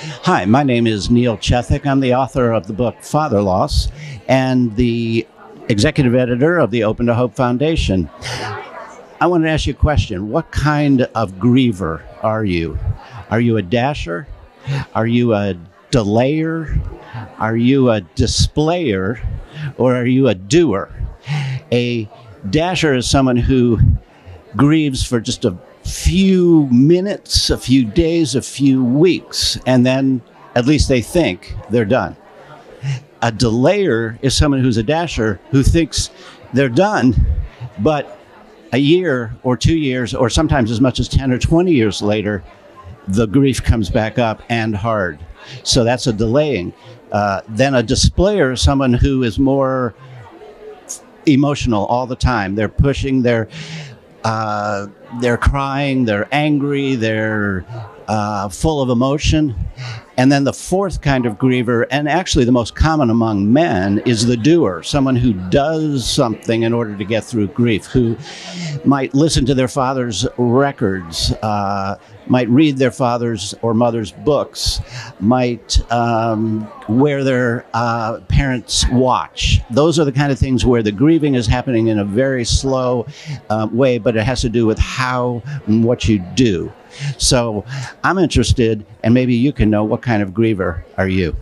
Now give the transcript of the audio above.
Hi, my name is Neil Chethik. I'm the author of the book Father Loss and the executive editor of the Open to Hope Foundation. I want to ask you a question. What kind of griever are you? Are you a dasher? Are you a delayer? Are you a displayer? Or are you a doer? A dasher is someone who grieves for just a few minutes, a few days, a few weeks, and then at least they think they're done. A delayer is someone who's a dasher who thinks they're done, but a year or two years, or sometimes as much as 10 or 20 years later, the grief comes back up and hard. So that's a delaying. Uh, then a displayer is someone who is more emotional all the time. They're pushing, they're uh, they're crying, they're angry, they're uh, full of emotion. And then the fourth kind of griever, and actually the most common among men, is the doer, someone who does something in order to get through grief, who might listen to their father's records, uh, might read their father's or mother's books, might um, wear their uh, parents' watch. Those are the kind of things where the grieving is happening in a very slow uh, way, but it has to do with how and what you do. So I'm interested, and maybe you can know what kind of griever are you?